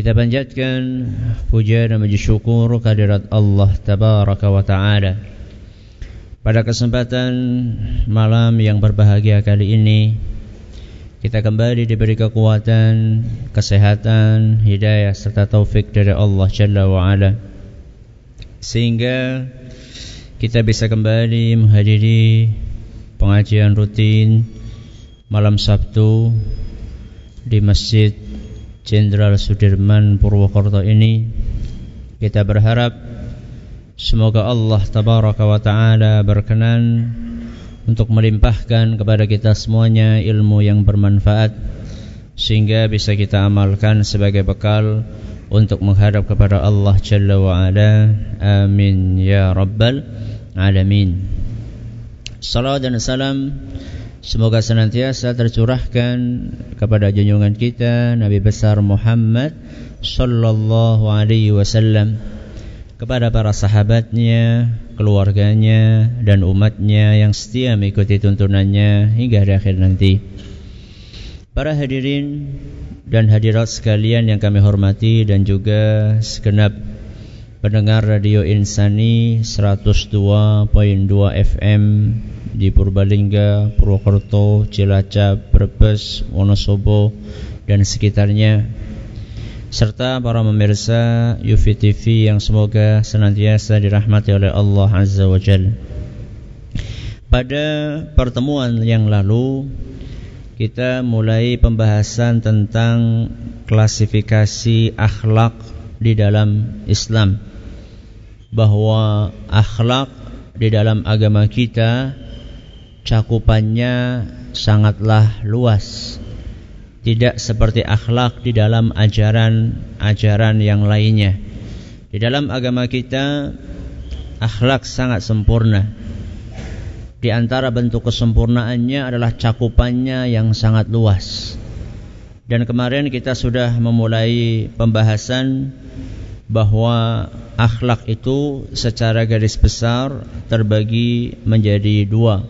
Kita panjatkan puja dan puji syukur kehadirat Allah Tabaraka wa Ta'ala. Pada kesempatan malam yang berbahagia kali ini Kita kembali diberi kekuatan, kesehatan, hidayah serta taufik dari Allah Jalla wa Ala. Sehingga kita bisa kembali menghadiri pengajian rutin malam Sabtu di Masjid Jenderal Sudirman Purwokerto ini kita berharap semoga Allah tabaraka wa taala berkenan untuk melimpahkan kepada kita semuanya ilmu yang bermanfaat sehingga bisa kita amalkan sebagai bekal untuk menghadap kepada Allah Jalla wa ala. Amin ya rabbal alamin. Salam dan salam Semoga senantiasa tercurahkan kepada junjungan kita Nabi besar Muhammad sallallahu alaihi wasallam kepada para sahabatnya, keluarganya dan umatnya yang setia mengikuti tuntunannya hingga di akhir nanti. Para hadirin dan hadirat sekalian yang kami hormati dan juga segenap pendengar radio Insani 102.2 FM di Purbalingga, Purwokerto, Cilacap, Brebes, Wonosobo dan sekitarnya serta para pemirsa UFI TV yang semoga senantiasa dirahmati oleh Allah Azza wa Jal. Pada pertemuan yang lalu kita mulai pembahasan tentang klasifikasi akhlak di dalam Islam bahwa akhlak di dalam agama kita cakupannya sangatlah luas. Tidak seperti akhlak di dalam ajaran-ajaran yang lainnya. Di dalam agama kita akhlak sangat sempurna. Di antara bentuk kesempurnaannya adalah cakupannya yang sangat luas. Dan kemarin kita sudah memulai pembahasan bahwa akhlak itu secara garis besar terbagi menjadi dua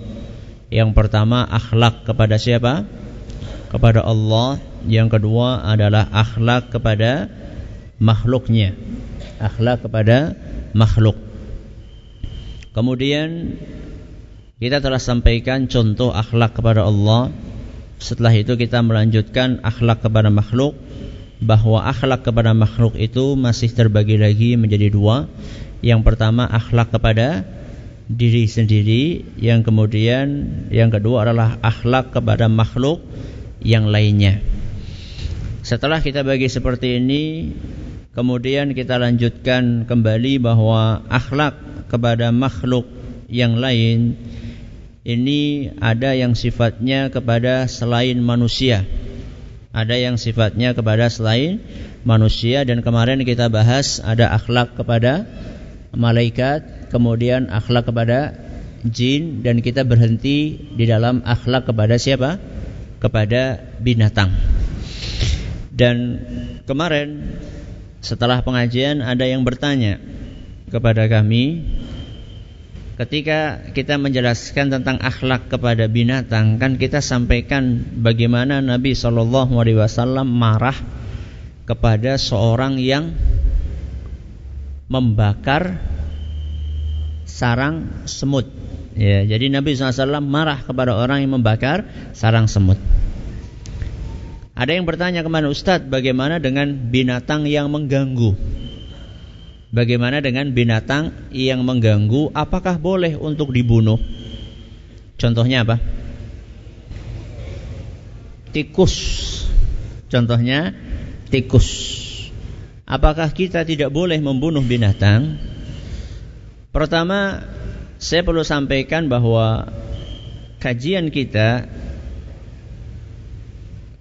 yang pertama akhlak kepada siapa? Kepada Allah. Yang kedua adalah akhlak kepada makhluknya. Akhlak kepada makhluk. Kemudian kita telah sampaikan contoh akhlak kepada Allah. Setelah itu kita melanjutkan akhlak kepada makhluk bahwa akhlak kepada makhluk itu masih terbagi lagi menjadi dua. Yang pertama akhlak kepada diri sendiri, yang kemudian yang kedua adalah akhlak kepada makhluk yang lainnya. Setelah kita bagi seperti ini, kemudian kita lanjutkan kembali bahwa akhlak kepada makhluk yang lain ini ada yang sifatnya kepada selain manusia. Ada yang sifatnya kepada selain manusia dan kemarin kita bahas ada akhlak kepada malaikat kemudian akhlak kepada jin dan kita berhenti di dalam akhlak kepada siapa? Kepada binatang. Dan kemarin setelah pengajian ada yang bertanya kepada kami ketika kita menjelaskan tentang akhlak kepada binatang kan kita sampaikan bagaimana Nabi Shallallahu alaihi wasallam marah kepada seorang yang membakar sarang semut. Ya, jadi Nabi SAW marah kepada orang yang membakar sarang semut. Ada yang bertanya kepada Ustadz, bagaimana dengan binatang yang mengganggu? Bagaimana dengan binatang yang mengganggu? Apakah boleh untuk dibunuh? Contohnya apa? Tikus. Contohnya tikus. Apakah kita tidak boleh membunuh binatang? Pertama, saya perlu sampaikan bahwa kajian kita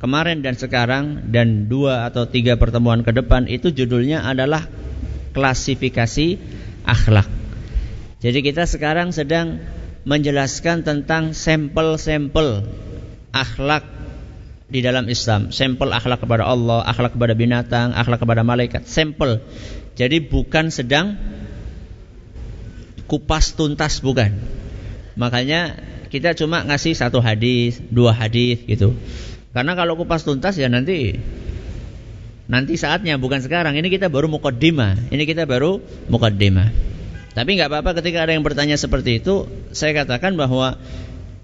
kemarin dan sekarang dan dua atau tiga pertemuan ke depan itu judulnya adalah klasifikasi akhlak. Jadi kita sekarang sedang menjelaskan tentang sampel-sampel akhlak di dalam Islam. Sampel akhlak kepada Allah, akhlak kepada binatang, akhlak kepada malaikat. Sampel. Jadi bukan sedang kupas tuntas bukan. Makanya kita cuma ngasih satu hadis, dua hadis gitu. Karena kalau kupas tuntas ya nanti nanti saatnya bukan sekarang. Ini kita baru mukaddimah. Ini kita baru mukaddimah. Tapi nggak apa-apa ketika ada yang bertanya seperti itu, saya katakan bahwa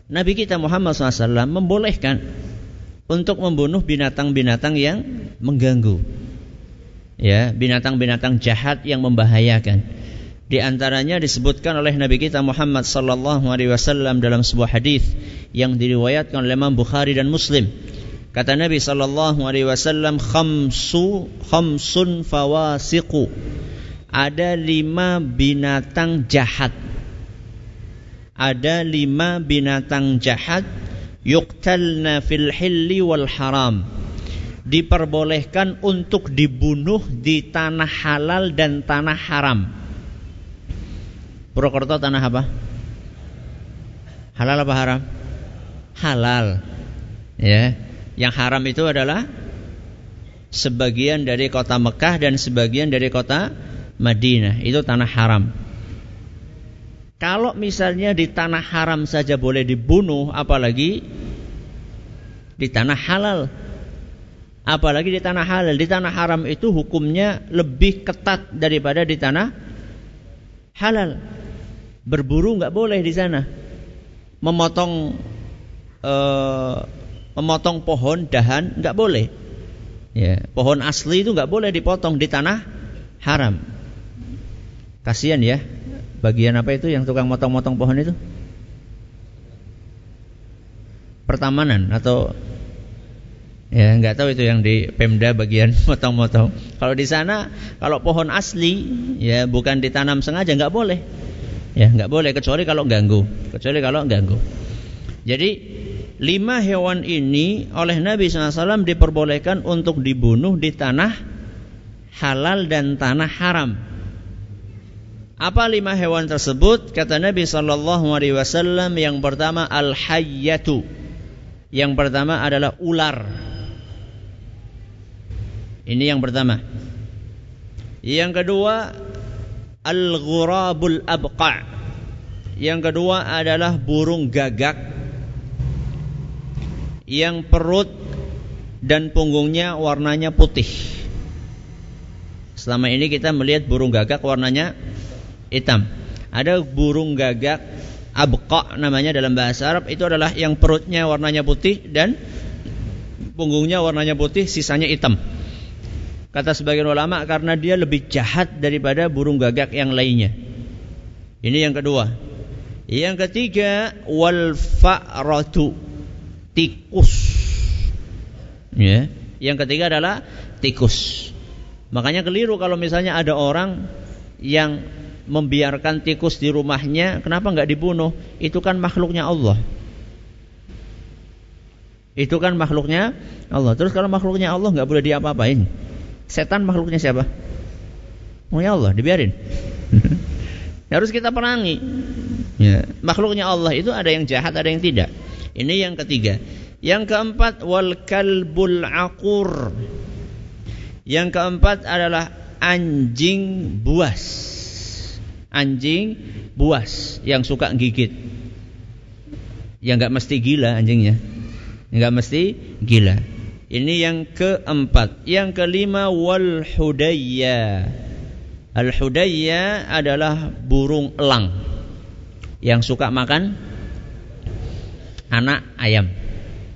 Nabi kita Muhammad SAW membolehkan untuk membunuh binatang-binatang yang mengganggu. Ya, binatang-binatang jahat yang membahayakan. Di antaranya disebutkan oleh Nabi kita Muhammad sallallahu alaihi wasallam dalam sebuah hadis yang diriwayatkan oleh Imam Bukhari dan Muslim. Kata Nabi sallallahu alaihi wasallam khamsu khamsun fawasiqu. Ada lima binatang jahat. Ada lima binatang jahat yuqtalna fil hilli wal haram. Diperbolehkan untuk dibunuh di tanah halal dan tanah haram Purwokerto tanah apa? Halal apa haram? Halal. Ya. Yang haram itu adalah sebagian dari kota Mekah dan sebagian dari kota Madinah. Itu tanah haram. Kalau misalnya di tanah haram saja boleh dibunuh, apalagi di tanah halal. Apalagi di tanah halal, di tanah haram itu hukumnya lebih ketat daripada di tanah halal. Berburu nggak boleh di sana. Memotong uh, memotong pohon dahan nggak boleh. Ya, pohon asli itu nggak boleh dipotong di tanah haram. Kasihan ya, bagian apa itu yang tukang motong-motong pohon itu? Pertamanan atau ya nggak tahu itu yang di Pemda bagian motong-motong. Kalau di sana kalau pohon asli ya bukan ditanam sengaja nggak boleh. Ya, nggak boleh kecuali kalau ganggu. Kecuali kalau ganggu. Jadi lima hewan ini oleh Nabi SAW diperbolehkan untuk dibunuh di tanah halal dan tanah haram. Apa lima hewan tersebut? Kata Nabi Sallallahu Alaihi Wasallam yang pertama al hayyatu, yang pertama adalah ular. Ini yang pertama. Yang kedua al-ghurabul abqa. Yang kedua adalah burung gagak yang perut dan punggungnya warnanya putih. Selama ini kita melihat burung gagak warnanya hitam. Ada burung gagak abqa namanya dalam bahasa Arab itu adalah yang perutnya warnanya putih dan punggungnya warnanya putih, sisanya hitam. Kata sebagian ulama karena dia lebih jahat daripada burung gagak yang lainnya. Ini yang kedua. Yang ketiga wal fa'ratu tikus. Ya. Yang ketiga adalah tikus. Makanya keliru kalau misalnya ada orang yang membiarkan tikus di rumahnya, kenapa nggak dibunuh? Itu kan makhluknya Allah. Itu kan makhluknya Allah. Terus kalau makhluknya Allah nggak boleh diapa-apain. Setan makhluknya siapa? Maunya Allah, dibiarin. Harus kita perangi. Ya. Makhluknya Allah itu ada yang jahat, ada yang tidak. Ini yang ketiga. Yang keempat wal kalbul akur. Yang keempat adalah anjing buas. Anjing buas yang suka gigit. Yang nggak mesti gila anjingnya. Nggak mesti gila. Ini yang keempat. Yang kelima wal hudayya. Al hudayya adalah burung elang yang suka makan anak ayam.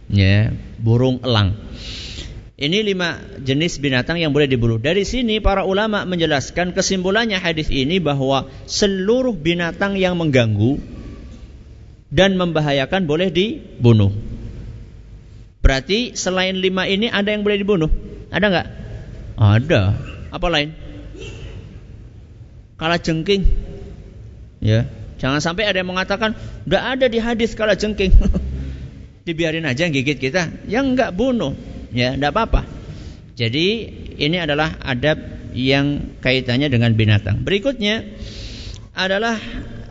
Ya, burung elang. Ini lima jenis binatang yang boleh dibunuh. Dari sini para ulama menjelaskan kesimpulannya hadis ini bahwa seluruh binatang yang mengganggu dan membahayakan boleh dibunuh. Berarti selain lima ini ada yang boleh dibunuh? Ada nggak? Ada. Apa lain? Kala jengking. Ya. Jangan sampai ada yang mengatakan, tidak ada di hadis kala jengking. Dibiarin aja gigit kita, yang enggak bunuh, ya enggak apa-apa. Jadi ini adalah adab yang kaitannya dengan binatang. Berikutnya adalah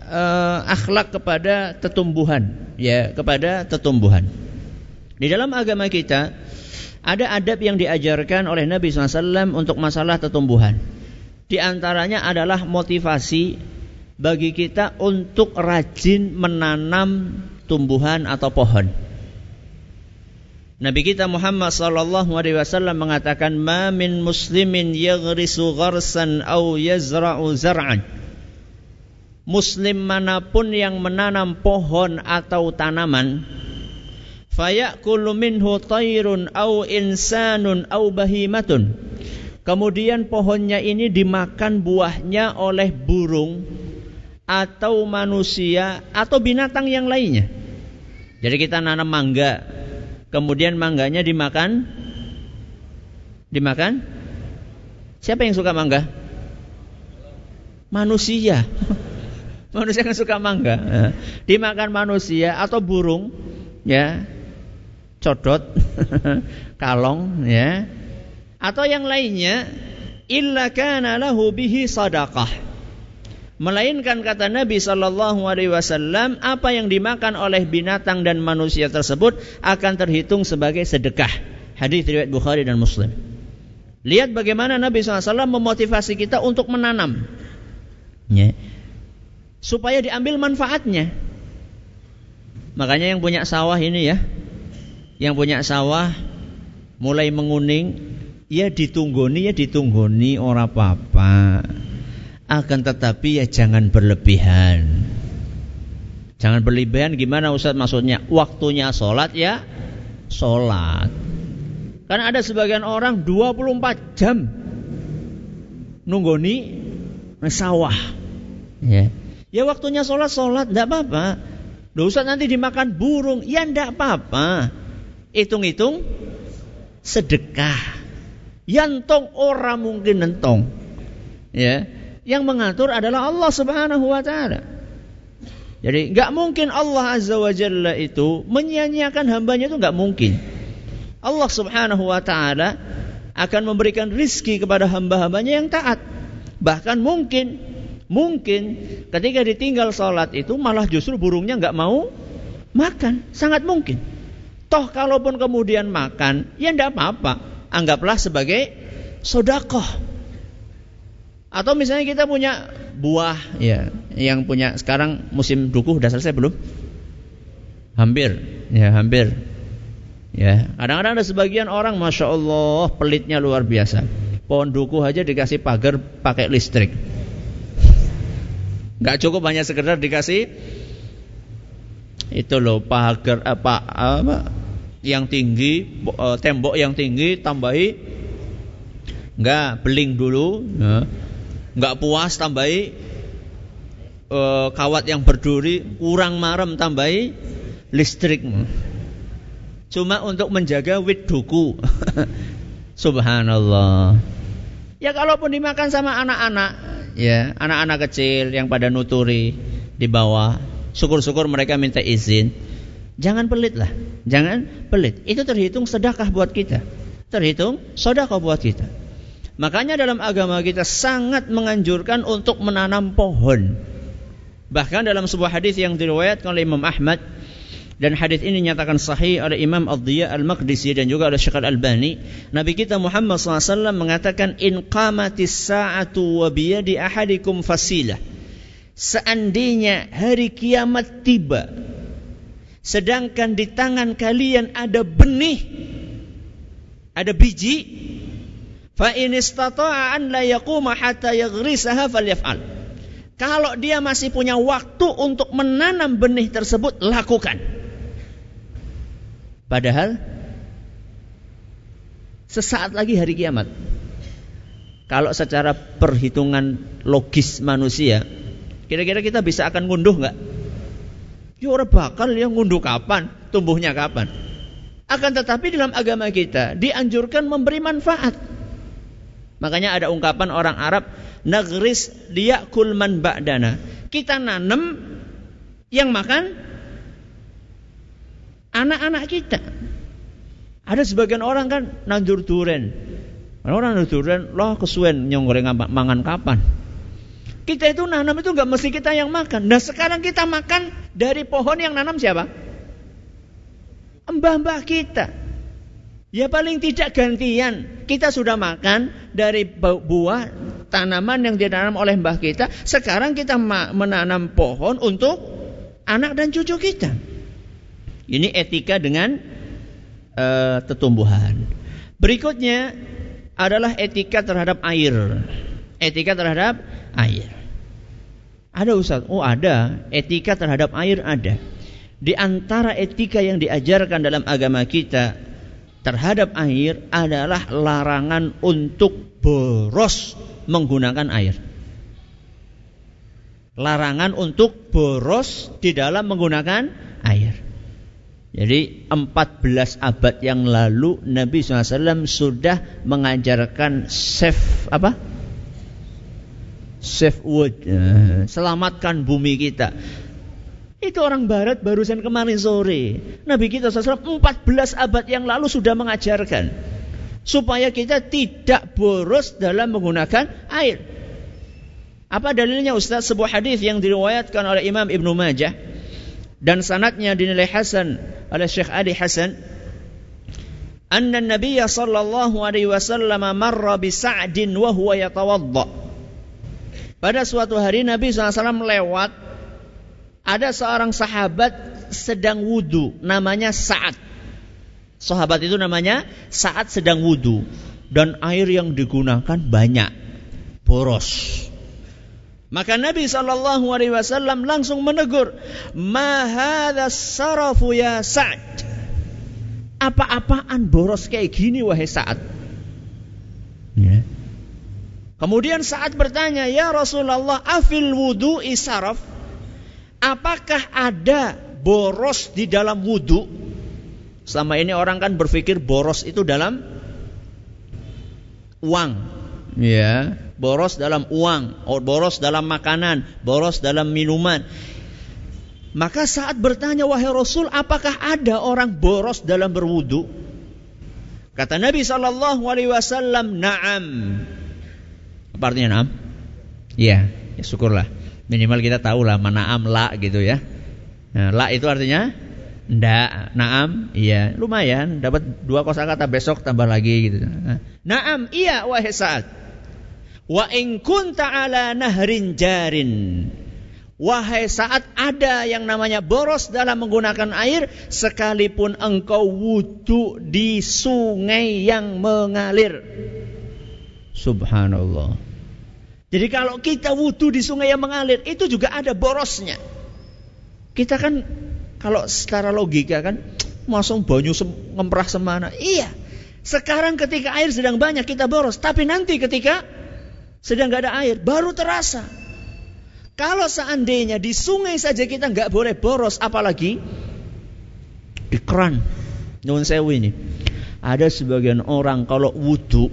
uh, akhlak kepada tetumbuhan, ya, kepada tetumbuhan. Di dalam agama kita ada adab yang diajarkan oleh Nabi SAW untuk masalah tetumbuhan. Di antaranya adalah motivasi bagi kita untuk rajin menanam tumbuhan atau pohon. Nabi kita Muhammad sallallahu alaihi wasallam mengatakan ma min muslimin yaghrisu gharsan aw yazra'u zar'an. Muslim mana pun yang menanam pohon atau tanaman fayakulu minhu tayrun aw insanun aw bahimatun. Kemudian pohonnya ini dimakan buahnya oleh burung atau manusia atau binatang yang lainnya. Jadi kita nanam mangga, kemudian mangganya dimakan dimakan. Siapa yang suka mangga? Manusia. Manusia yang suka mangga. Dimakan manusia atau burung ya codot kalong ya atau yang lainnya illa kana lahu bihi sadaqah Melainkan kata Nabi Shallallahu Alaihi Wasallam apa yang dimakan oleh binatang dan manusia tersebut akan terhitung sebagai sedekah. Hadis riwayat Bukhari dan Muslim. Lihat bagaimana Nabi SAW memotivasi kita untuk menanam, ya. supaya diambil manfaatnya. Makanya yang punya sawah ini ya, yang punya sawah mulai menguning, ya ditunggoni ya ditunggoni orang apa-apa akan tetapi ya jangan berlebihan. Jangan berlebihan gimana Ustaz maksudnya? Waktunya sholat ya sholat. Karena ada sebagian orang 24 jam nunggoni sawah. Ya. Ya waktunya sholat sholat tidak apa-apa. Ustaz nanti dimakan burung. Ya tidak apa-apa. Hitung-hitung sedekah. Yantong orang mungkin nentong. Ya yang mengatur adalah Allah Subhanahu wa taala. Jadi nggak mungkin Allah Azza wa Jalla itu menyia-nyiakan hambanya itu nggak mungkin. Allah Subhanahu wa taala akan memberikan rizki kepada hamba-hambanya yang taat. Bahkan mungkin mungkin ketika ditinggal sholat itu malah justru burungnya nggak mau makan, sangat mungkin. Toh kalaupun kemudian makan, ya tidak apa-apa. Anggaplah sebagai sodakoh. Atau misalnya kita punya buah ya, yang punya sekarang musim dukuh sudah selesai belum? Hampir, ya hampir. Ya, kadang-kadang ada sebagian orang, masya Allah, pelitnya luar biasa. Pohon dukuh aja dikasih pagar pakai listrik. Gak cukup hanya sekedar dikasih itu loh pagar apa apa yang tinggi eh, tembok yang tinggi tambahi enggak beling dulu ya nggak puas tambahi e, kawat yang berduri, kurang marem tambahi listrik. Cuma untuk menjaga wit duku. Subhanallah. Ya kalaupun dimakan sama anak-anak, ya anak-anak kecil yang pada nuturi di bawah, syukur-syukur mereka minta izin. Jangan pelit lah, jangan pelit. Itu terhitung sedekah buat kita, terhitung sedekah buat kita. Makanya dalam agama kita sangat menganjurkan untuk menanam pohon. Bahkan dalam sebuah hadis yang diriwayatkan oleh Imam Ahmad dan hadis ini nyatakan sahih oleh Imam Ad-Diya Al-Maqdisi dan juga oleh Syekh Al-Albani, Nabi kita Muhammad SAW mengatakan in qamatis sa'atu wa biyadi ahadikum fasilah. Seandainya hari kiamat tiba sedangkan di tangan kalian ada benih ada biji Fa in istata'a an la yaquma hatta yaghrisaha falyaf'al. Kalau dia masih punya waktu untuk menanam benih tersebut, lakukan. Padahal sesaat lagi hari kiamat. Kalau secara perhitungan logis manusia, kira-kira kita bisa akan ngunduh nggak? Ya orang bakal yang ngunduh kapan, tumbuhnya kapan. Akan tetapi dalam agama kita dianjurkan memberi manfaat. Makanya ada ungkapan orang Arab, nagris liyakul man ba'dana. Kita nanam yang makan Anak-anak kita. Ada sebagian orang kan nandur duren. Orang nandur duren, loh kesuwen nyonggoreng mangan kapan? Kita itu nanam itu nggak mesti kita yang makan. Nah sekarang kita makan dari pohon yang nanam siapa? Mbah-mbah kita. Ya paling tidak gantian. Kita sudah makan dari buah tanaman yang ditanam oleh mbah kita. Sekarang kita menanam pohon untuk anak dan cucu kita. Ini etika dengan uh, tetumbuhan. Berikutnya adalah etika terhadap air. Etika terhadap air. Ada Ustaz? Oh ada. Etika terhadap air ada. Di antara etika yang diajarkan dalam agama kita terhadap air adalah larangan untuk boros menggunakan air. Larangan untuk boros di dalam menggunakan air. Jadi 14 abad yang lalu Nabi SAW sudah mengajarkan save apa? Save wood, eh, selamatkan bumi kita. Itu orang barat barusan kemarin sore. Nabi kita SAW 14 abad yang lalu sudah mengajarkan. Supaya kita tidak boros dalam menggunakan air. Apa dalilnya Ustaz? Sebuah hadis yang diriwayatkan oleh Imam Ibnu Majah dan sanatnya dinilai hasan oleh Syekh Ali Hasan anna Nabi sallallahu alaihi wasallam marra bi Sa'din wa huwa yatawadda pada suatu hari Nabi SAW lewat ada seorang sahabat sedang wudhu namanya Sa'ad. Sahabat itu namanya Sa'ad sedang wudhu dan air yang digunakan banyak, boros. Maka Nabi Shallallahu Alaihi Wasallam langsung menegur, Mahada sarafu ya Sa'ad. Apa-apaan boros kayak gini wahai Sa'ad? Ya. Kemudian saat bertanya, "Ya Rasulullah, afil wudu isaraf?" Apakah ada boros di dalam wudu? Selama ini orang kan berpikir boros itu dalam uang. Ya, boros dalam uang, boros dalam makanan, boros dalam minuman. Maka saat bertanya wahai Rasul, apakah ada orang boros dalam berwudu? Kata Nabi sallallahu alaihi wasallam, "Na'am." Apa artinya naam? Iya, ya syukurlah. Minimal kita tahu lah mana am la gitu ya. Nah, la itu artinya ndak, naam, iya, lumayan dapat dua kosakata besok tambah lagi gitu. Nah, naam, iya wahai saat. Wa in kunta ala nahrin jarin. Wahai saat ada yang namanya boros dalam menggunakan air sekalipun engkau wudhu di sungai yang mengalir. Subhanallah. Jadi kalau kita wudhu di sungai yang mengalir itu juga ada borosnya. Kita kan kalau secara logika kan masuk banyu sem ngemprah semana. Iya. Sekarang ketika air sedang banyak kita boros, tapi nanti ketika sedang nggak ada air baru terasa. Kalau seandainya di sungai saja kita nggak boleh boros, apalagi di keran. Nyun sewu ini. Ada sebagian orang kalau wudhu,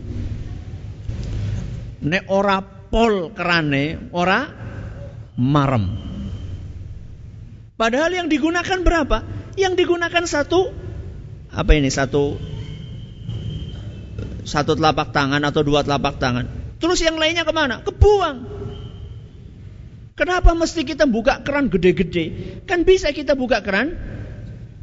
nek ora pol kerane ora marem. Padahal yang digunakan berapa? Yang digunakan satu apa ini satu satu telapak tangan atau dua telapak tangan. Terus yang lainnya ke mana? Kebuang. Kenapa mesti kita buka keran gede-gede? Kan bisa kita buka keran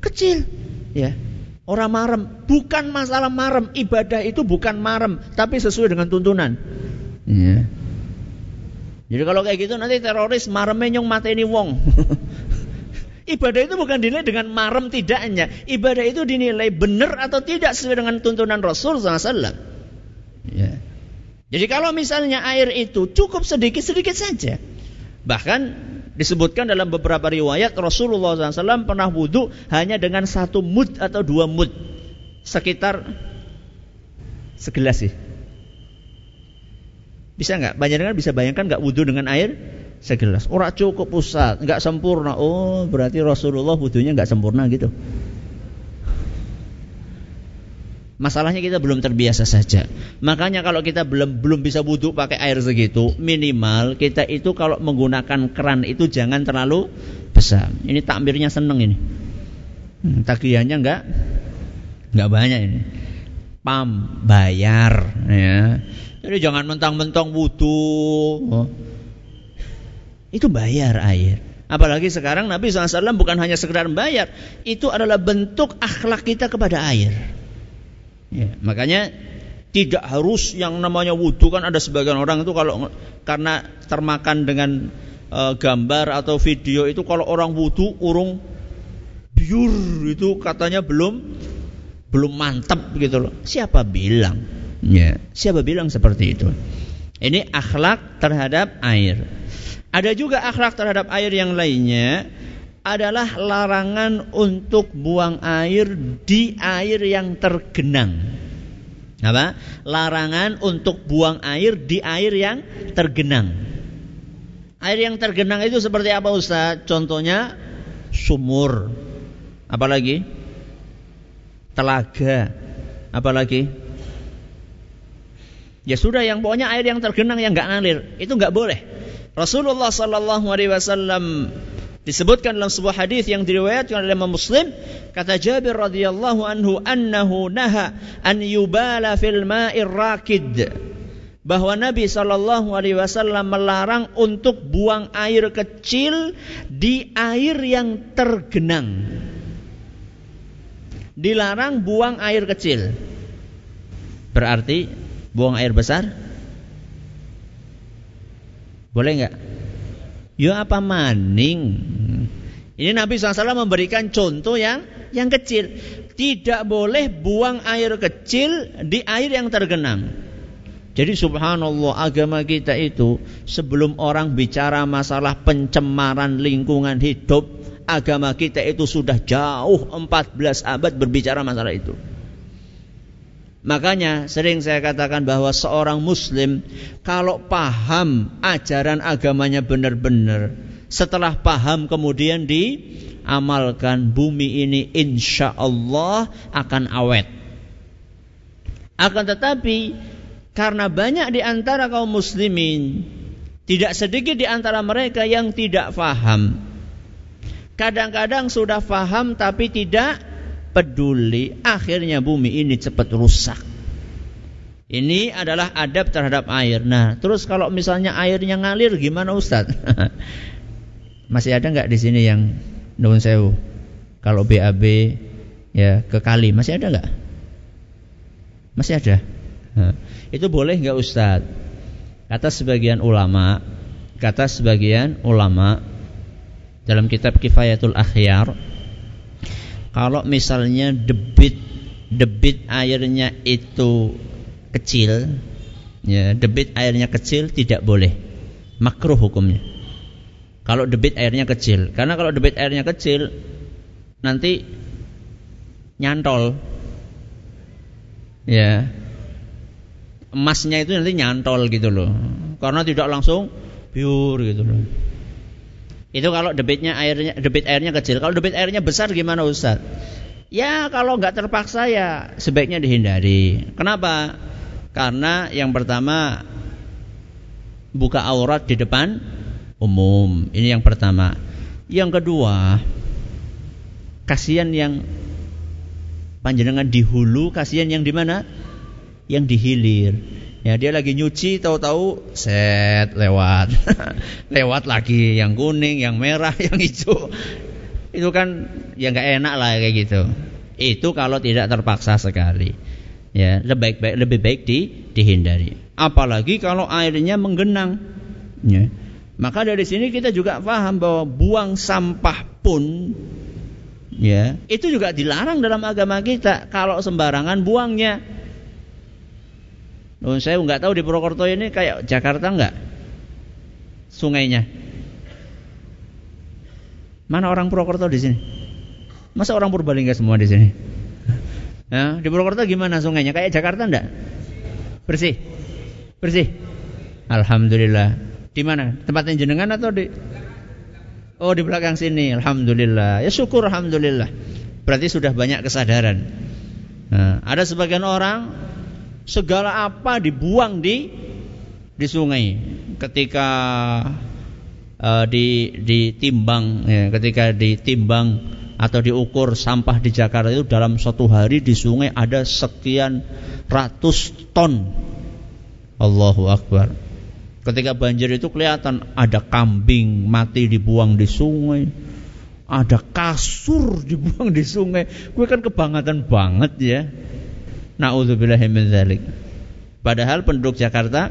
kecil, ya. Orang marem, bukan masalah marem. Ibadah itu bukan marem, tapi sesuai dengan tuntunan. Ya. Jadi kalau kayak gitu nanti teroris mareme nyong mateni wong. Ibadah itu bukan dinilai dengan marem tidaknya. Ibadah itu dinilai benar atau tidak sesuai dengan tuntunan Rasul SAW. Ya. Jadi kalau misalnya air itu cukup sedikit-sedikit saja. Bahkan disebutkan dalam beberapa riwayat Rasulullah SAW pernah wudhu hanya dengan satu mud atau dua mud. Sekitar segelas sih. Bisa nggak? Panjenengan bisa bayangkan nggak wudhu dengan air segelas? Orang cukup pusat, nggak sempurna. Oh, berarti Rasulullah wudhunya nggak sempurna gitu. Masalahnya kita belum terbiasa saja. Makanya kalau kita belum belum bisa wudhu pakai air segitu, minimal kita itu kalau menggunakan keran itu jangan terlalu besar. Ini takmirnya seneng ini. Hmm, tagihannya enggak enggak banyak ini. Pam bayar ya. Jadi jangan mentang-mentang wudhu. Oh. Itu bayar air. Apalagi sekarang Nabi SAW bukan hanya sekedar bayar, itu adalah bentuk akhlak kita kepada air. Ya, makanya tidak harus yang namanya wudhu kan ada sebagian orang itu kalau karena termakan dengan e, gambar atau video itu kalau orang wudhu urung biur itu katanya belum belum mantap gitu loh. Siapa bilang? Ya, siapa bilang seperti itu? Ini akhlak terhadap air. Ada juga akhlak terhadap air yang lainnya adalah larangan untuk buang air di air yang tergenang apa? Larangan untuk buang air di air yang tergenang. Air yang tergenang itu seperti apa Ustaz? Contohnya sumur. Apalagi? Telaga. Apalagi? Ya sudah yang pokoknya air yang tergenang yang nggak ngalir itu nggak boleh. Rasulullah Sallallahu Alaihi Wasallam Disebutkan dalam sebuah hadis yang diriwayatkan oleh Imam Muslim, kata Jabir radhiyallahu anhu annahu naha an yubala fil ma'ir rakid. Bahwa Nabi sallallahu alaihi wasallam melarang untuk buang air kecil di air yang tergenang. Dilarang buang air kecil. Berarti buang air besar? Boleh nggak? Ya apa maning? Ini Nabi SAW memberikan contoh yang yang kecil. Tidak boleh buang air kecil di air yang tergenang. Jadi subhanallah agama kita itu sebelum orang bicara masalah pencemaran lingkungan hidup, agama kita itu sudah jauh 14 abad berbicara masalah itu. Makanya sering saya katakan bahwa seorang muslim kalau paham ajaran agamanya benar-benar setelah paham kemudian diamalkan bumi ini insya Allah akan awet. Akan tetapi karena banyak di antara kaum muslimin tidak sedikit di antara mereka yang tidak faham. Kadang-kadang sudah faham tapi tidak peduli, akhirnya bumi ini cepat rusak. Ini adalah adab terhadap air. Nah, terus kalau misalnya airnya ngalir gimana Ustaz? Masih ada nggak di sini yang nuwun sewu? Kalau BAB ya ke kali masih ada nggak? Masih ada. Itu boleh nggak Ustaz? Kata sebagian ulama, kata sebagian ulama dalam kitab Kifayatul Akhyar kalau misalnya debit debit airnya itu kecil, ya debit airnya kecil tidak boleh, makruh hukumnya. Kalau debit airnya kecil, karena kalau debit airnya kecil nanti nyantol, ya emasnya itu nanti nyantol gitu loh, karena tidak langsung pure gitu loh. Itu kalau debitnya airnya debit airnya kecil. Kalau debit airnya besar gimana Ustaz? Ya kalau nggak terpaksa ya sebaiknya dihindari. Kenapa? Karena yang pertama buka aurat di depan umum. Ini yang pertama. Yang kedua, kasihan yang panjenengan di hulu, kasihan yang di mana? Yang di hilir. Ya dia lagi nyuci tahu-tahu set lewat. lewat lagi yang kuning, yang merah, yang hijau. Itu kan ya nggak enak lah kayak gitu. Itu kalau tidak terpaksa sekali. Ya, lebih baik lebih baik di, dihindari. Apalagi kalau airnya menggenang. Ya. Maka dari sini kita juga paham bahwa buang sampah pun ya, itu juga dilarang dalam agama kita kalau sembarangan buangnya. Oh, saya nggak tahu di Purwokerto ini kayak Jakarta nggak sungainya. Mana orang Purwokerto di sini? Masa orang Purbalingga semua di sini? Ya, di Purwokerto gimana sungainya? Kayak Jakarta enggak? Bersih? Bersih? Alhamdulillah. Di mana? Tempatnya jenengan atau di Oh, di belakang sini. Alhamdulillah. Ya syukur alhamdulillah. Berarti sudah banyak kesadaran. Nah, ada sebagian orang segala apa dibuang di di sungai ketika uh, di ditimbang ya, ketika ditimbang atau diukur sampah di Jakarta itu dalam satu hari di sungai ada sekian ratus ton. Allahu Akbar. Ketika banjir itu kelihatan ada kambing mati dibuang di sungai, ada kasur dibuang di sungai. Gue kan kebangetan banget ya. Nauzubillahi min dzalik. Padahal penduduk Jakarta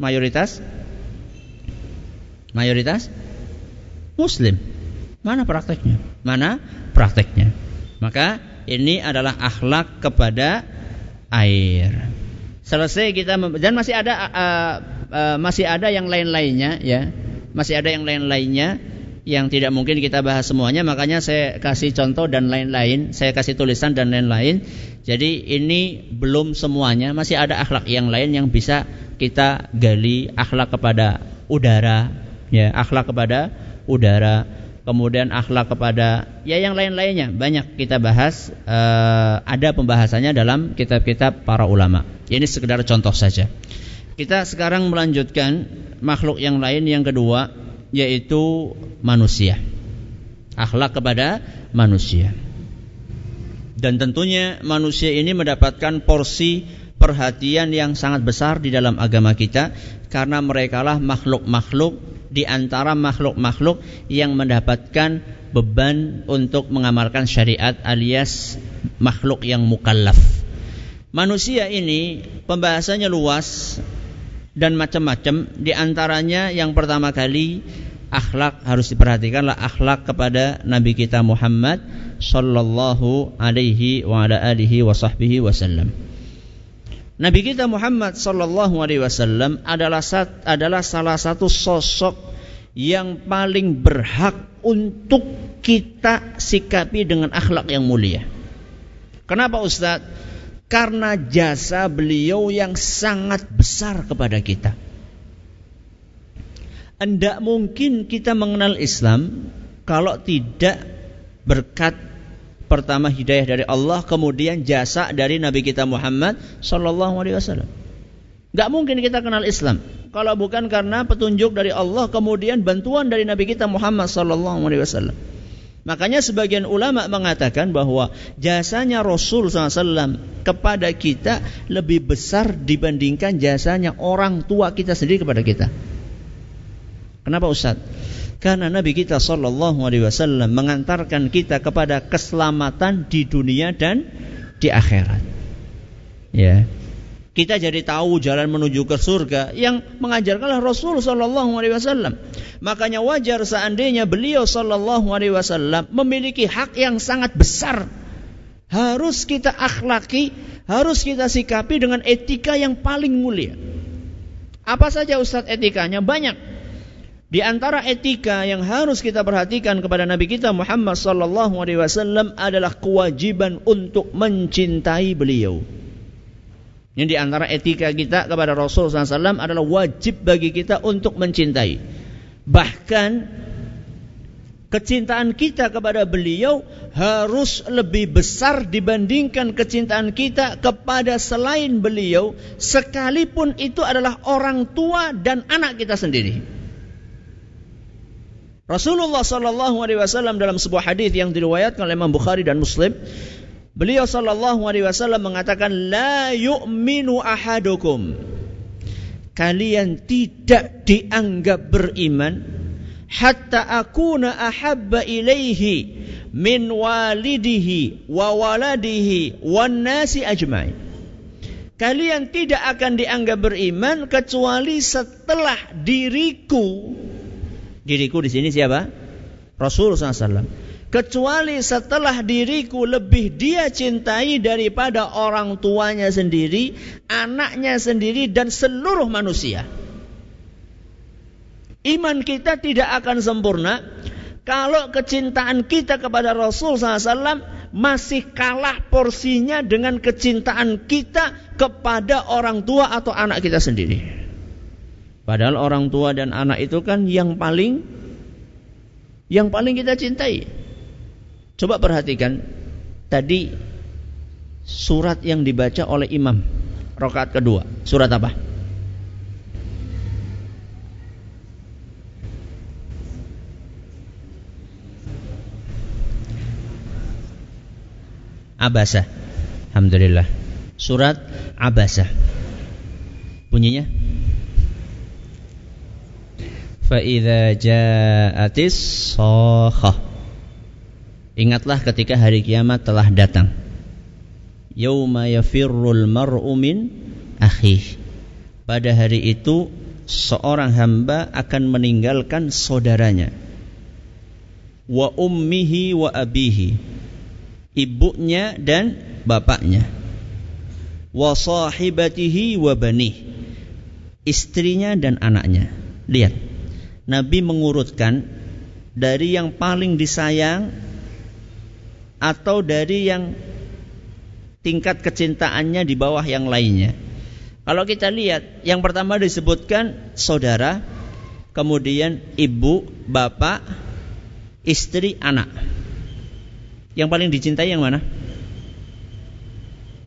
mayoritas mayoritas muslim. Mana prakteknya? Mana prakteknya? Maka ini adalah akhlak kepada air. Selesai kita dan masih ada uh, uh, masih ada yang lain-lainnya ya. Masih ada yang lain-lainnya yang tidak mungkin kita bahas semuanya makanya saya kasih contoh dan lain-lain, saya kasih tulisan dan lain-lain. Jadi ini belum semuanya, masih ada akhlak yang lain yang bisa kita gali akhlak kepada udara, ya, akhlak kepada udara kemudian akhlak kepada ya yang lain-lainnya banyak kita bahas uh, ada pembahasannya dalam kitab-kitab para ulama. Ini sekedar contoh saja. Kita sekarang melanjutkan makhluk yang lain yang kedua yaitu manusia. Akhlak kepada manusia. Dan tentunya manusia ini mendapatkan porsi perhatian yang sangat besar di dalam agama kita karena merekalah makhluk-makhluk di antara makhluk-makhluk yang mendapatkan beban untuk mengamalkan syariat alias makhluk yang mukallaf. Manusia ini pembahasannya luas dan macam-macam di antaranya yang pertama kali akhlak harus diperhatikanlah akhlak kepada nabi kita Muhammad sallallahu alaihi wa ala alihi wa sahbihi wasallam. Nabi kita Muhammad sallallahu alaihi wasallam adalah adalah salah satu sosok yang paling berhak untuk kita sikapi dengan akhlak yang mulia. Kenapa Ustaz? Karena jasa beliau yang sangat besar kepada kita. Tidak mungkin kita mengenal Islam kalau tidak berkat Pertama hidayah dari Allah, kemudian jasa dari Nabi kita Muhammad sallallahu alaihi wasallam. Gak mungkin kita kenal Islam kalau bukan karena petunjuk dari Allah kemudian bantuan dari Nabi kita Muhammad sallallahu alaihi wasallam. Makanya sebagian ulama mengatakan bahwa jasanya Rasul SAW kepada kita lebih besar dibandingkan jasanya orang tua kita sendiri kepada kita. Kenapa Ustaz? Karena Nabi kita Shallallahu Alaihi Wasallam mengantarkan kita kepada keselamatan di dunia dan di akhirat. Ya, kita jadi tahu jalan menuju ke surga yang mengajarkanlah Rasul Shallallahu Alaihi Wasallam. Makanya wajar seandainya beliau Shallallahu Alaihi Wasallam memiliki hak yang sangat besar. Harus kita akhlaki, harus kita sikapi dengan etika yang paling mulia. Apa saja Ustadz etikanya? Banyak. Di antara etika yang harus kita perhatikan kepada Nabi kita Muhammad sallallahu alaihi wasallam adalah kewajiban untuk mencintai beliau. Yang di antara etika kita kepada Rasul SAW adalah wajib bagi kita untuk mencintai. Bahkan kecintaan kita kepada beliau harus lebih besar dibandingkan kecintaan kita kepada selain beliau sekalipun itu adalah orang tua dan anak kita sendiri. Rasulullah wasallam dalam sebuah hadis yang diriwayatkan oleh Imam Bukhari dan Muslim, beliau sallallahu alaihi wasallam mengatakan la yu'minu ahadukum. Kalian tidak dianggap beriman hatta akuna ahabba ilaihi min walidihi wa waladihi wan nasi ajmain. Kalian tidak akan dianggap beriman kecuali setelah diriku Diriku di sini siapa? Rasulullah SAW. Kecuali setelah diriku lebih dia cintai daripada orang tuanya sendiri, anaknya sendiri, dan seluruh manusia. Iman kita tidak akan sempurna kalau kecintaan kita kepada Rasul SAW masih kalah porsinya dengan kecintaan kita kepada orang tua atau anak kita sendiri. Padahal orang tua dan anak itu kan yang paling yang paling kita cintai. Coba perhatikan tadi surat yang dibaca oleh imam rakaat kedua. Surat apa? Abasa. Alhamdulillah. Surat Abasa. Bunyinya Fa'idha ja'atis sokhah Ingatlah ketika hari kiamat telah datang. Yauma yafirrul mar'u min akhih. Pada hari itu seorang hamba akan meninggalkan saudaranya. Wa ummihi wa abihi. Ibunya dan bapaknya. Wa sahibatihi wa banih. Istrinya dan anaknya. Lihat Nabi mengurutkan dari yang paling disayang atau dari yang tingkat kecintaannya di bawah yang lainnya. Kalau kita lihat, yang pertama disebutkan saudara, kemudian ibu, bapak, istri, anak. Yang paling dicintai yang mana?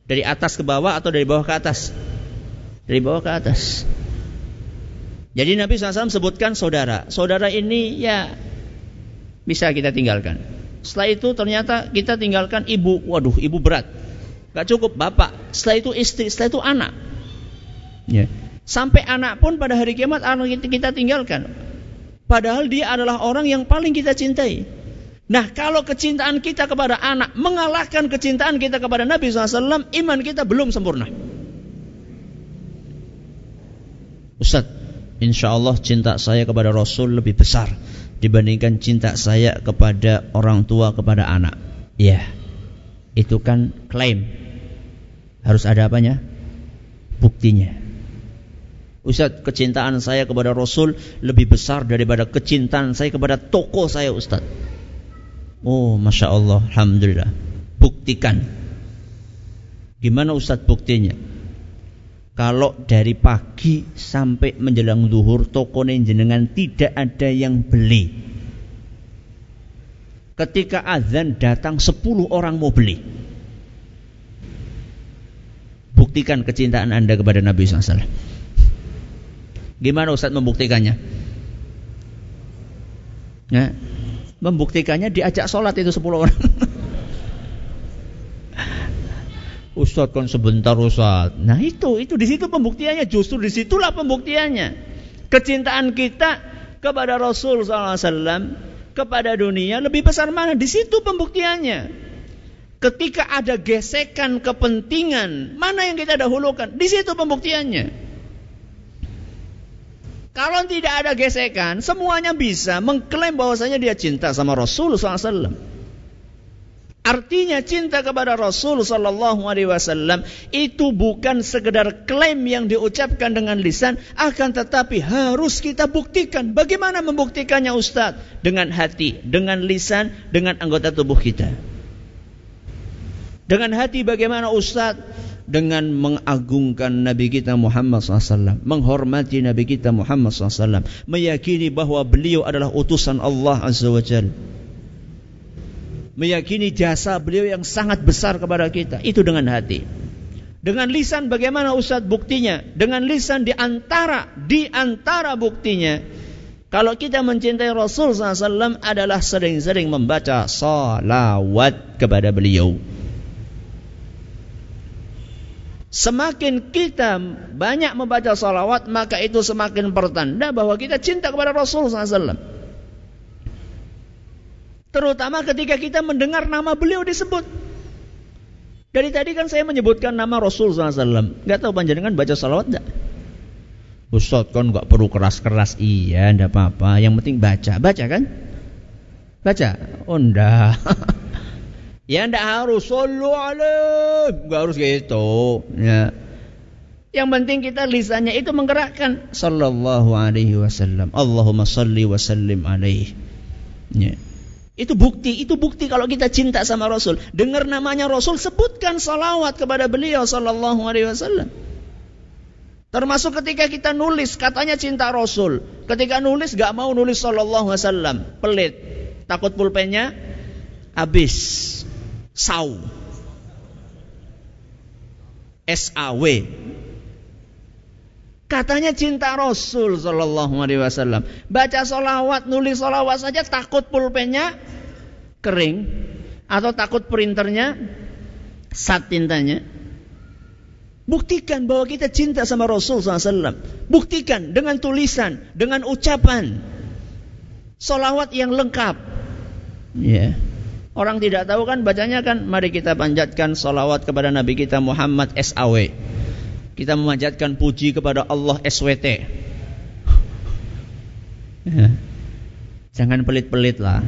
Dari atas ke bawah atau dari bawah ke atas? Dari bawah ke atas. Jadi Nabi SAW sebutkan saudara. Saudara ini ya bisa kita tinggalkan. Setelah itu ternyata kita tinggalkan ibu. Waduh, ibu berat. Gak cukup bapak. Setelah itu istri. Setelah itu anak. Ya. Sampai anak pun pada hari kiamat anak kita tinggalkan. Padahal dia adalah orang yang paling kita cintai. Nah kalau kecintaan kita kepada anak mengalahkan kecintaan kita kepada Nabi SAW, iman kita belum sempurna. Ustaz, insya Allah cinta saya kepada Rasul lebih besar dibandingkan cinta saya kepada orang tua kepada anak. Ya, itu kan klaim. Harus ada apanya? Buktinya. Ustaz, kecintaan saya kepada Rasul lebih besar daripada kecintaan saya kepada toko saya Ustaz. Oh, Masya Allah, Alhamdulillah. Buktikan. Gimana Ustaz buktinya? Kalau dari pagi sampai menjelang duhur toko jenengan tidak ada yang beli. Ketika azan datang 10 orang mau beli. Buktikan kecintaan Anda kepada Nabi SAW. Gimana Ustaz membuktikannya? Nah, membuktikannya diajak sholat itu 10 orang. Ustaz kan sebentar Ustaz. Nah itu, itu di situ pembuktiannya. Justru di situlah pembuktiannya. Kecintaan kita kepada Rasul SAW, kepada dunia lebih besar mana? Di situ pembuktiannya. Ketika ada gesekan kepentingan, mana yang kita dahulukan? Di situ pembuktiannya. Kalau tidak ada gesekan, semuanya bisa mengklaim bahwasanya dia cinta sama Rasul SAW. Artinya cinta kepada Rasul sallallahu alaihi wasallam itu bukan sekedar klaim yang diucapkan dengan lisan, akan tetapi harus kita buktikan. Bagaimana membuktikannya Ustaz? Dengan hati, dengan lisan, dengan anggota tubuh kita. Dengan hati bagaimana Ustaz? Dengan mengagungkan Nabi kita Muhammad SAW Menghormati Nabi kita Muhammad SAW Meyakini bahwa beliau adalah utusan Allah Azza wa Jalla meyakini jasa beliau yang sangat besar kepada kita. Itu dengan hati. Dengan lisan bagaimana Ustadz buktinya? Dengan lisan di antara di antara buktinya kalau kita mencintai Rasul SAW adalah sering-sering membaca salawat kepada beliau. Semakin kita banyak membaca salawat maka itu semakin pertanda bahwa kita cinta kepada Rasul SAW. Terutama ketika kita mendengar nama beliau disebut. Dari tadi kan saya menyebutkan nama Rasul SAW. Gak tahu panjenengan baca salawat gak? Ustaz kan gak perlu keras-keras. Iya, ndak apa-apa. Yang penting baca. Baca kan? Baca? Oh enggak. ya ndak harus. Sallu alaih. Gak harus gitu. Ya. Yang penting kita lisannya itu menggerakkan. Sallallahu alaihi wasallam. Allahumma salli wa sallim alaihi. Ya. Itu bukti, itu bukti kalau kita cinta sama Rasul. Dengar namanya Rasul, sebutkan salawat kepada beliau sallallahu alaihi wasallam. Termasuk ketika kita nulis, katanya cinta Rasul. Ketika nulis gak mau nulis sallallahu alaihi wasallam, pelit. Takut pulpennya habis. Sau. S-A-W. Katanya cinta Rasul Sallallahu Alaihi Wasallam. Baca solawat, nulis solawat saja takut pulpennya kering atau takut printernya Sat tintanya. Buktikan bahwa kita cinta sama Rasul SAW. Buktikan dengan tulisan, dengan ucapan. Solawat yang lengkap. Ya. Yeah. Orang tidak tahu kan bacanya kan mari kita panjatkan solawat kepada Nabi kita Muhammad SAW. Kita memanjatkan puji kepada Allah SWT. Ya. Jangan pelit-pelit lah.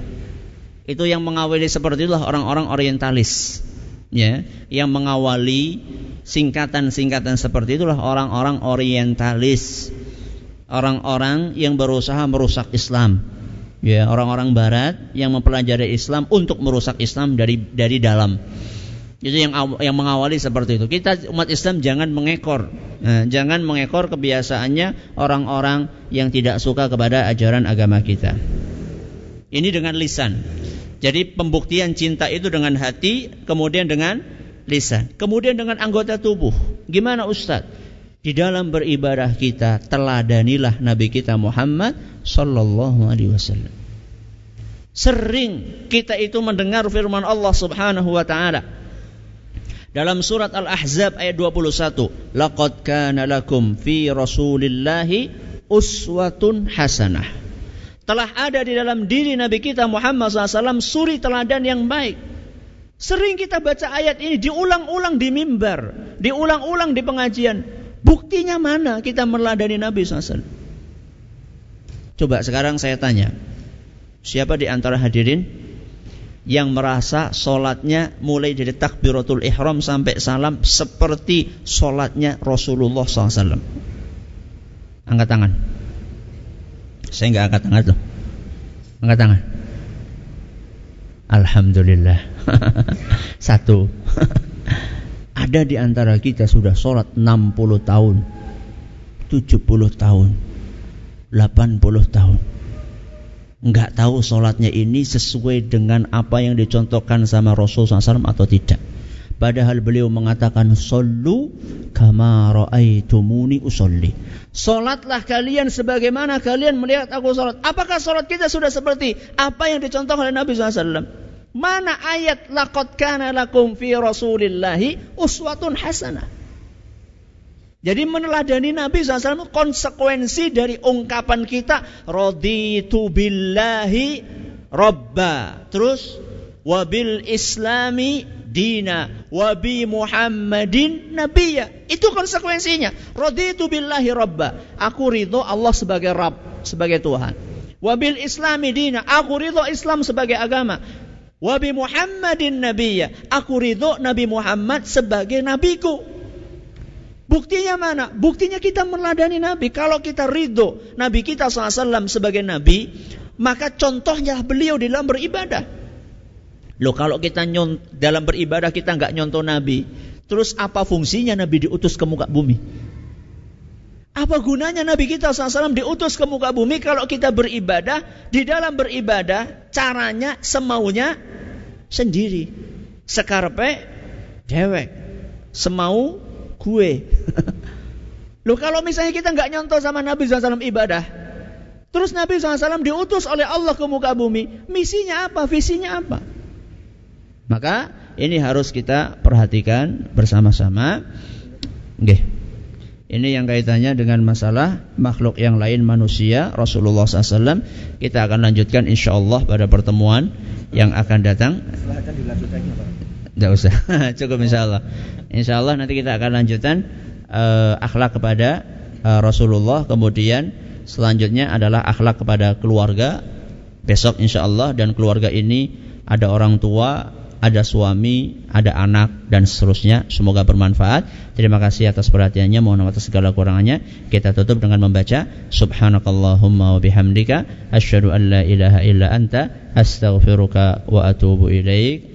Itu yang mengawali seperti itulah orang-orang orientalis. Ya, yang mengawali singkatan-singkatan seperti itulah orang-orang orientalis. Orang-orang yang berusaha merusak Islam ya orang-orang barat yang mempelajari Islam untuk merusak Islam dari dari dalam itu yang yang mengawali seperti itu. Kita umat Islam jangan mengekor. Nah, jangan mengekor kebiasaannya orang-orang yang tidak suka kepada ajaran agama kita. Ini dengan lisan. Jadi pembuktian cinta itu dengan hati kemudian dengan lisan. Kemudian dengan anggota tubuh. Gimana Ustadz di dalam beribadah kita teladanilah Nabi kita Muhammad sallallahu alaihi wasallam. Sering kita itu mendengar firman Allah Subhanahu wa taala dalam surat Al-Ahzab ayat 21, "Laqad kana lakum fi Rasulillahi uswatun hasanah." Telah ada di dalam diri Nabi kita Muhammad SAW suri teladan yang baik. Sering kita baca ayat ini diulang-ulang di mimbar, diulang-ulang di pengajian. Buktinya mana kita meladani Nabi SAW? Coba sekarang saya tanya, siapa di antara hadirin yang merasa solatnya mulai dari takbiratul ihram sampai salam seperti solatnya Rasulullah SAW? Angkat tangan. Saya nggak angkat tangan tuh. Angkat tangan. Alhamdulillah. Satu. Ada di antara kita sudah sholat 60 tahun, 70 tahun, 80 tahun. Enggak tahu sholatnya ini sesuai dengan apa yang dicontohkan sama Rasul SAW atau tidak. Padahal beliau mengatakan Sallu kama ra'aitumuni usolli Sholatlah kalian sebagaimana kalian melihat aku sholat Apakah sholat kita sudah seperti apa yang dicontohkan oleh Nabi SAW Mana ayat laqad kana lakum fi Rasulillahi uswatun hasanah? Jadi meneladani Nabi SAW konsekuensi dari ungkapan kita raditu billahi robba. Terus wabil islami dina wabi muhammadin nabiya. Itu konsekuensinya. Raditu billahi robba. Aku ridho Allah sebagai Rabb, sebagai Tuhan. Wabil islami dina. Aku ridho Islam sebagai agama. Wabi Muhammadin nabiyya. Aku ridho Nabi Muhammad sebagai nabiku. Buktinya mana? Buktinya kita meladani Nabi. Kalau kita ridho Nabi kita SAW sebagai Nabi, maka contohnya beliau di dalam beribadah. Loh kalau kita nyont, dalam beribadah kita nggak nyontoh Nabi, terus apa fungsinya Nabi diutus ke muka bumi? Apa gunanya Nabi kita SAW diutus ke muka bumi kalau kita beribadah, di dalam beribadah caranya semaunya sendiri. Sekarpe dewek, semau gue. Loh kalau misalnya kita nggak nyontoh sama Nabi SAW ibadah, terus Nabi SAW diutus oleh Allah ke muka bumi, misinya apa, visinya apa? Maka ini harus kita perhatikan bersama-sama. Okay. Ini yang kaitannya dengan masalah makhluk yang lain manusia Rasulullah SAW. Kita akan lanjutkan insya Allah pada pertemuan yang akan datang. Tidak usah, cukup insya Allah. Insya Allah nanti kita akan lanjutkan uh, akhlak kepada uh, Rasulullah. Kemudian selanjutnya adalah akhlak kepada keluarga. Besok insya Allah dan keluarga ini ada orang tua, ada suami, ada anak dan seterusnya. Semoga bermanfaat. Terima kasih atas perhatiannya. Mohon atas segala kurangannya. Kita tutup dengan membaca Subhanakallahumma wa bihamdika asyhadu an la ilaha illa anta astaghfiruka wa atubu ilaik.